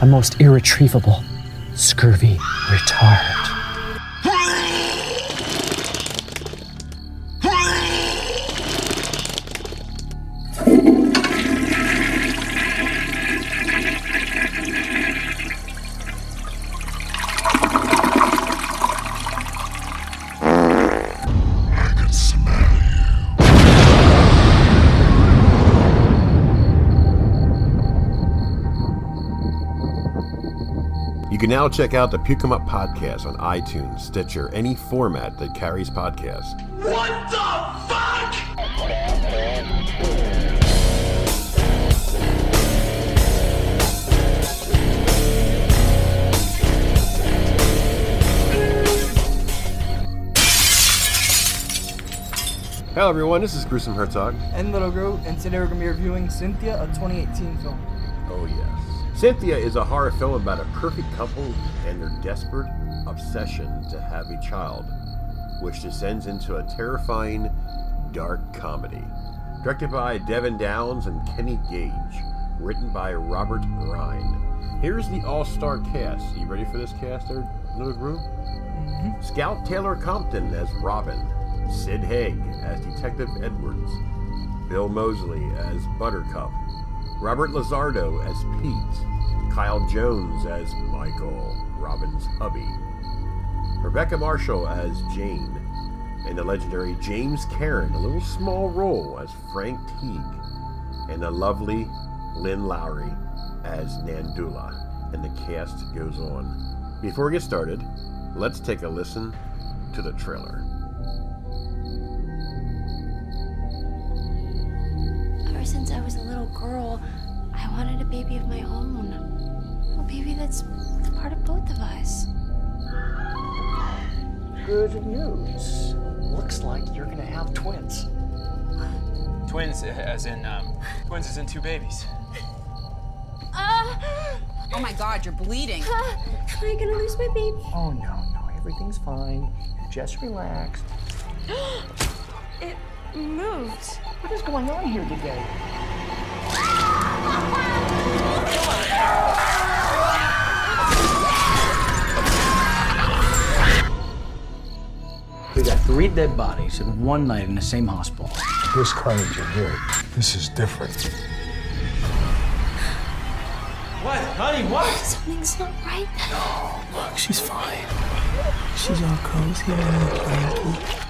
a most irretrievable, scurvy retard. Can now check out the Puke 'em Up podcast on iTunes, Stitcher, any format that carries podcasts. What the fuck? Hello, everyone. This is Gruesome Herzog. and Little Gru, and today we're going to be reviewing Cynthia, a 2018 film. Oh, yes. Cynthia is a horror film about a perfect couple and their desperate obsession to have a child, which descends into a terrifying, dark comedy. Directed by Devin Downs and Kenny Gage. Written by Robert Rhine. Here's the all star cast. You ready for this cast there, Little Gru? Scout Taylor Compton as Robin. Sid Haig as Detective Edwards. Bill Moseley as Buttercup. Robert LaSardo as Pete. Kyle Jones as Michael, Robin's hubby. Rebecca Marshall as Jane. And the legendary James Karen, a little small role as Frank Teague. And the lovely Lynn Lowry as Nandula. And the cast goes on. Before we get started, let's take a listen to the trailer. Ever since I was a little girl, I wanted a baby of my own. A baby that's part of both of us. Good news. Looks like you're gonna have twins. Twins, as in, um, twins as in two babies. Oh my god, you're bleeding. Ah, am I gonna lose my baby? Oh no, no, everything's fine. Just relax. It moved. What is going on here today? We got three dead bodies in one night in the same hospital. This carnage you hear, this is different. What? Honey, what? Something's not right. No, look, she's fine. She's all cozy and blanky.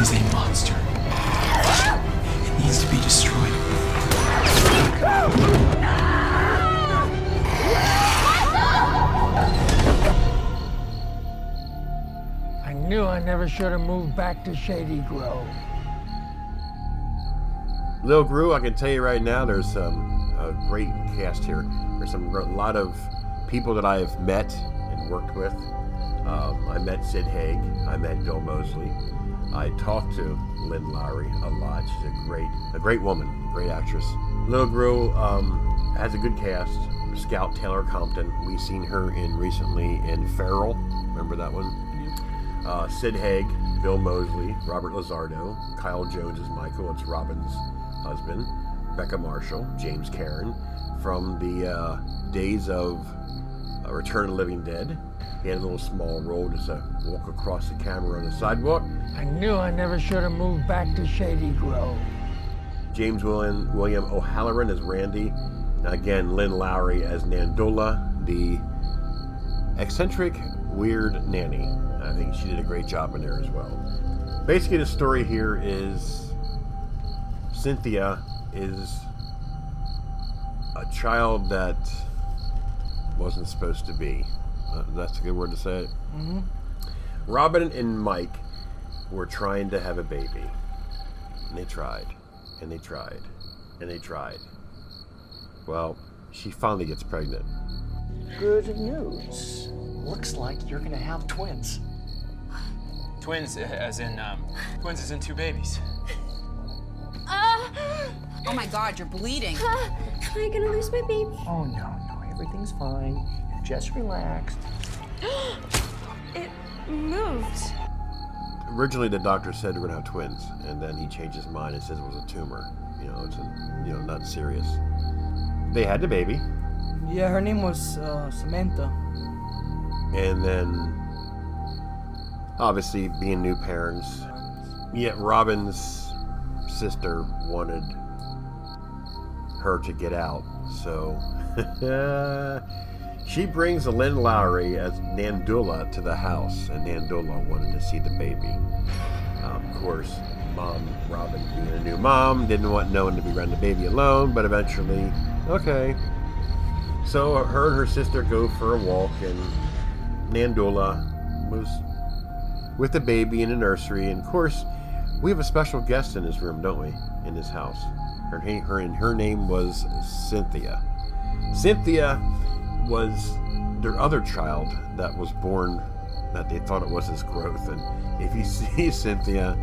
your head off like ISIS. He's a monster. It needs to be destroyed. I knew I never should have moved back to Shady Grove. Lil Gru, I can tell you right now, there's um, a great cast here. There's some a lot of people that I've met and worked with. Um, I met Sid Haig. I met Bill Moseley. I talked to Lynn Lowry a lot. She's a great, a great woman, great actress. Little Gru um, has a good cast. Scout Taylor Compton. We've seen her in recently in Feral. Remember that one? uh, Sid Haig, Bill Moseley, Robert LaSardo, Kyle Jones is Michael, it's Robin's husband, Becca Marshall, James Karen, from the uh, days of uh, Return of the Living Dead. He had a little small role just a walk across the camera on the sidewalk. I knew I never should have moved back to Shady Grove. James William, William O'Halloran as Randy. Again, Lynn Lowry as Nandula, the eccentric, weird nanny. I think she did a great job in there as well. Basically, the story here is Cynthia is a child that wasn't supposed to be. Uh, that's a good word to say it. Mhm. Robin and Mike were trying to have a baby. And they tried, and they tried, and they tried. well, she finally gets pregnant. Good news. Looks like you're gonna have twins. Twins, as in, um, twins as in two babies. Ah! Oh my god, you're bleeding. Ah! am I gonna lose my baby? Oh no, no, everything's fine. Just relax. it moved. Originally, the doctor said we're gonna have twins, and then he changed his mind and says it was a tumor. You know, it's a, you know not serious. They had the baby. Yeah, her name was uh, Samantha. And then, obviously, being new parents, yet Robin's sister wanted her to get out, so she brings Lynn Lowry as Nandula to the house, and Nandula wanted to see the baby. Um, of course, mom, Robin, being a new mom, didn't want no one to be running the baby alone, but eventually, okay. So her and her sister go for a walk, and Nandula was with the baby in the nursery, and of course, we have a special guest in this room, don't we? In this house. Her, her, her name was Cynthia. Cynthia was their other child that was born that they thought it was his growth. And if you see Cynthia,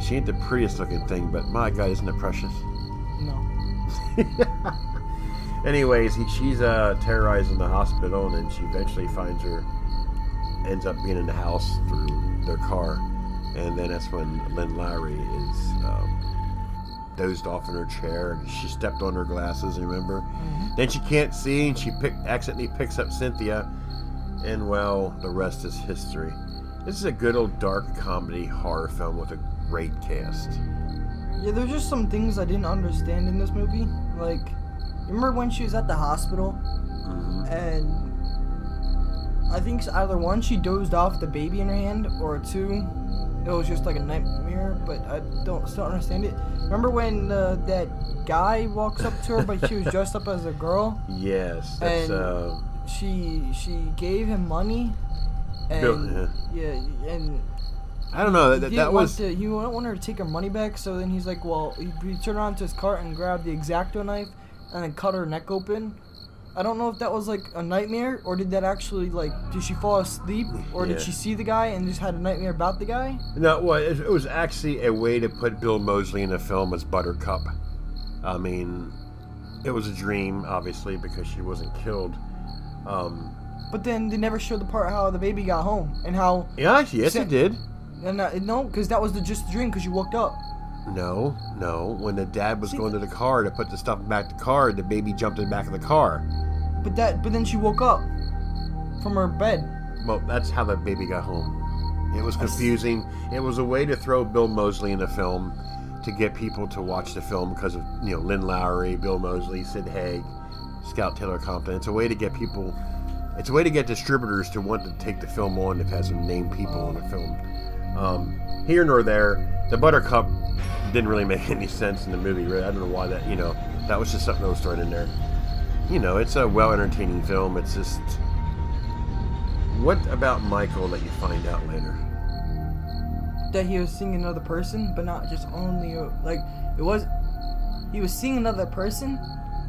she ain't the prettiest looking thing, but my God, isn't it precious? No. Anyways, he, she's uh, terrorizing the hospital, and then she eventually finds her, ends up being in the house through their car. And then that's when Lynn Lowry is um, dozed off in her chair, and she stepped on her glasses. Remember? Mm-hmm. Then she can't see, and she pick, accidentally picks up Cynthia, and well, the rest is history. This is a good old dark comedy horror film with a great cast. Yeah, there's just some things I didn't understand in this movie. Like, remember when she was at the hospital, mm-hmm. and I think either one she dozed off the baby in her hand, or two it was just like a nightmare, but I don't still understand it. Remember when uh, that guy walks up to her, but she was dressed up as a girl? Yes. And uh, she she gave him money, and yeah, and I don't know. That, he that was. To, he didn't want her to take her money back, so then he's like, well, he, he turned around to his cart and grabbed the exacto knife and then cut her neck open. I don't know if that was like a nightmare or did that actually like did she fall asleep or Yeah. did she see the guy and just had a nightmare about the guy? No, well, it, it was actually a way to put Bill Moseley in the film as Buttercup. I mean, it was a dream, obviously, because she wasn't killed. Um, But then they never showed the part how the baby got home and how. yeah, yes, Sa- it did. And uh, no, because that was the just a dream because you woke up. No, no. When the dad was See, going to the car to put the stuff back in the car, the baby jumped in the back of the car. But that but then she woke up from her bed. Well, that's how the baby got home. It was confusing. It was a way to throw Bill Moseley in the film to get people to watch the film because of you know Lynn Lowry, Bill Moseley, Sid Haig, Scout Taylor Compton. It's a way to get people. It's a way to get distributors to want to take the film on if it has some named people on the film. Um, here nor there, the Buttercup didn't really make any sense in the movie. Really, I don't know why that. You know, that was just something that was thrown in there. You know, it's a well entertaining film. It's just. What about Michael that you find out later? that he was seeing another person, but not just only like it was. He was seeing another person,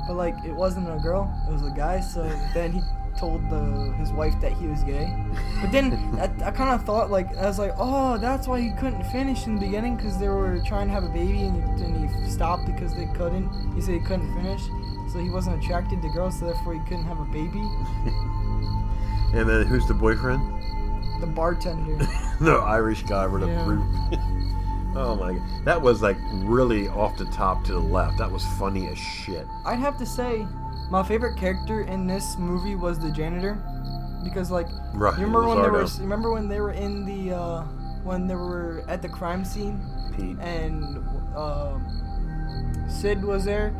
but like it wasn't a girl; it was a guy. So then he told the his wife that he was gay. But then I, I kind of thought like I was like, oh, that's why he couldn't finish in the beginning because they were trying to have a baby and, and he stopped because they couldn't. He said he couldn't finish, so he wasn't attracted to girls, so therefore he couldn't have a baby. And then who's the boyfriend? The bartender. the Irish guy with a Yeah. brute. oh my god. That was like really off the top to the left. That was funny as shit. I'd have to say, my favorite character in this movie was the janitor, because like, Right, you remember when they were, remember when they were in the, uh, when they were at the crime scene, Pete. and uh, Sid was there,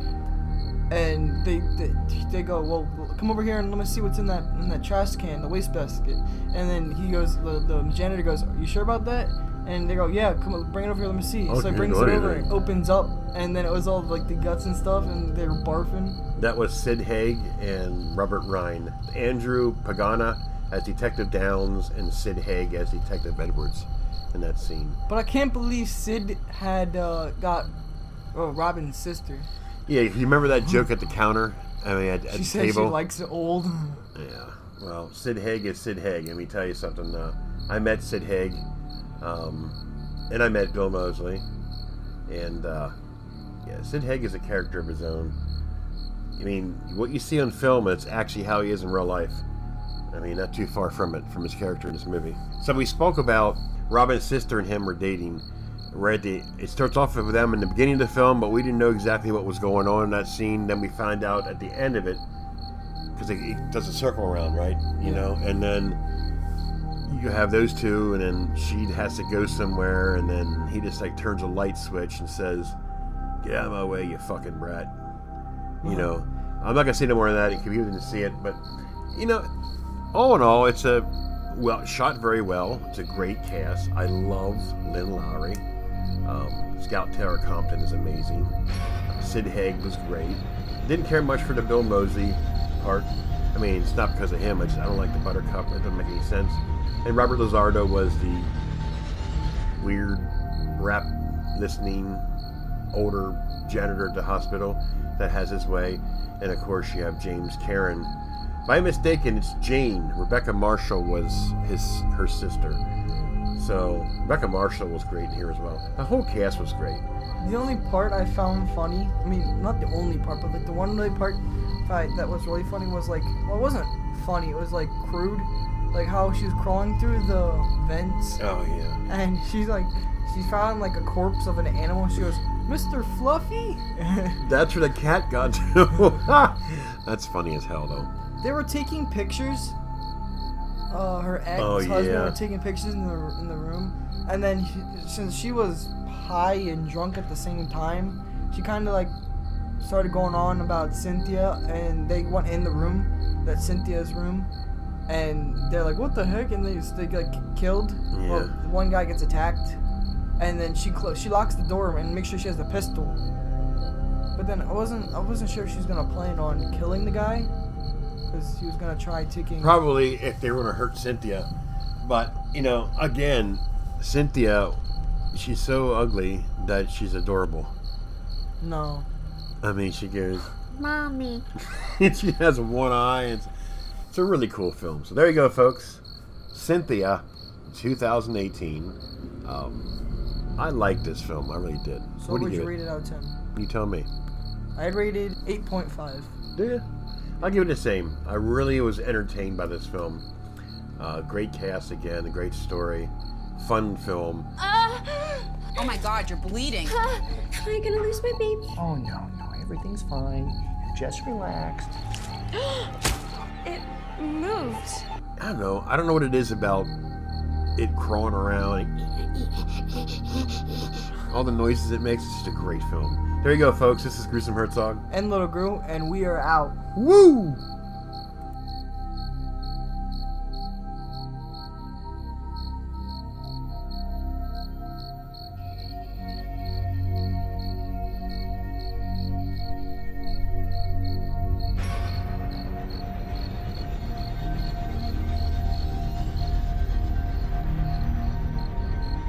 and they, they they go, well, come over here and let me see what's in that in that trash can, the wastebasket, and then he goes, the, the janitor goes, are you sure about that? And they go, yeah, come on, bring it over here, let me see. so Okay, he brings it over, and opens up, and then it was all like the guts and stuff, and they were barfing. That was Sid Haig and Robert Ryan, Andrew Pagana as Detective Downs and Sid Haig as Detective Edwards in that scene. But I can't believe Sid had uh, got oh, Robin's sister. Yeah, you remember that joke at the counter? I mean, at, at She the she table. likes it old. Yeah. Well, Sid Haig is Sid Haig. Let me tell you something. Uh, I met Sid Haig, um, and I met Bill Moseley, and uh, yeah, Sid Haig is a character of his own. I mean, what you see on film, it's actually how he is in real life. I mean, not too far from it, from his character in this movie. So we spoke about Robin's sister and him were dating. Right, the, it starts off with them in the beginning of the film, but we didn't know exactly what was going on in that scene. Then we find out at the end of it because it, it does a circle around, right? You know, and then you have those two, and then she has to go somewhere, and then he just like turns a light switch and says, "Get out of my way, you fucking brat." You know, I'm not gonna say no more than that. You you didn't see it, but you know, all in all, it's a well shot very well. It's a great cast. I love Lynn Lowry. Um, Scout Taylor Compton is amazing. Sid Haig was great. Didn't care much for the Bill Mosey part. I mean, it's not because of him. I just I don't like the Buttercup. It doesn't make any sense. And Robert LaSardo was the weird rap listening older janitor at the hospital that has his way. And of course, you have James Karen. I'm mistaken, it's Jane. Rebecca Marshall was his her sister. So Rebecca Marshall was great here as well. The whole cast was great. The only part I found funny, I mean, not the only part, but like the one really part that was really funny was like, well, it wasn't funny, it was like crude. Like how she was crawling through the vents. Oh, yeah. And she's like, she found like a corpse of an animal. She goes, Mr. Fluffy? That's where the cat got to. That's funny as hell, though. they were taking pictures. Uh, her Oh, ex-husband yeah. were taking pictures in the in the room, and then he, since she was high and drunk at the same time, she kind of like started going on about Cynthia, and they went in the room, that Cynthia's room, and they're like, "What the heck?" And they they get like, killed. Well, Yeah. one guy gets attacked, and then she clo- she locks the door and makes sure she has the pistol. But then I wasn't I wasn't sure if she was gonna plan on killing the guy, because he was gonna try taking. Probably if they were going to hurt Cynthia. But, you know, again, Cynthia, she's so ugly that she's adorable. No. I mean, she goes, Mommy. she has one eye. It's, it's a really cool film. So there you go, folks. Cynthia, 2018. Um, I like this film. I really did. So what do would you you rate it? it out of ten? You tell me. I rated eight point five. Do you? I'll give it the same. I really was entertained by this film. Uh, great cast again, a great story, fun film. Oh my god, you're bleeding. Am I gonna lose my baby? Oh, no, no, everything's fine. Just relax. It moved. I don't know. I don't know what it is about it crawling around. All the noises it makes. It's just a great film. There you go, folks. This is Gruesome Herzog. And Little Gru, and we are out. Woo!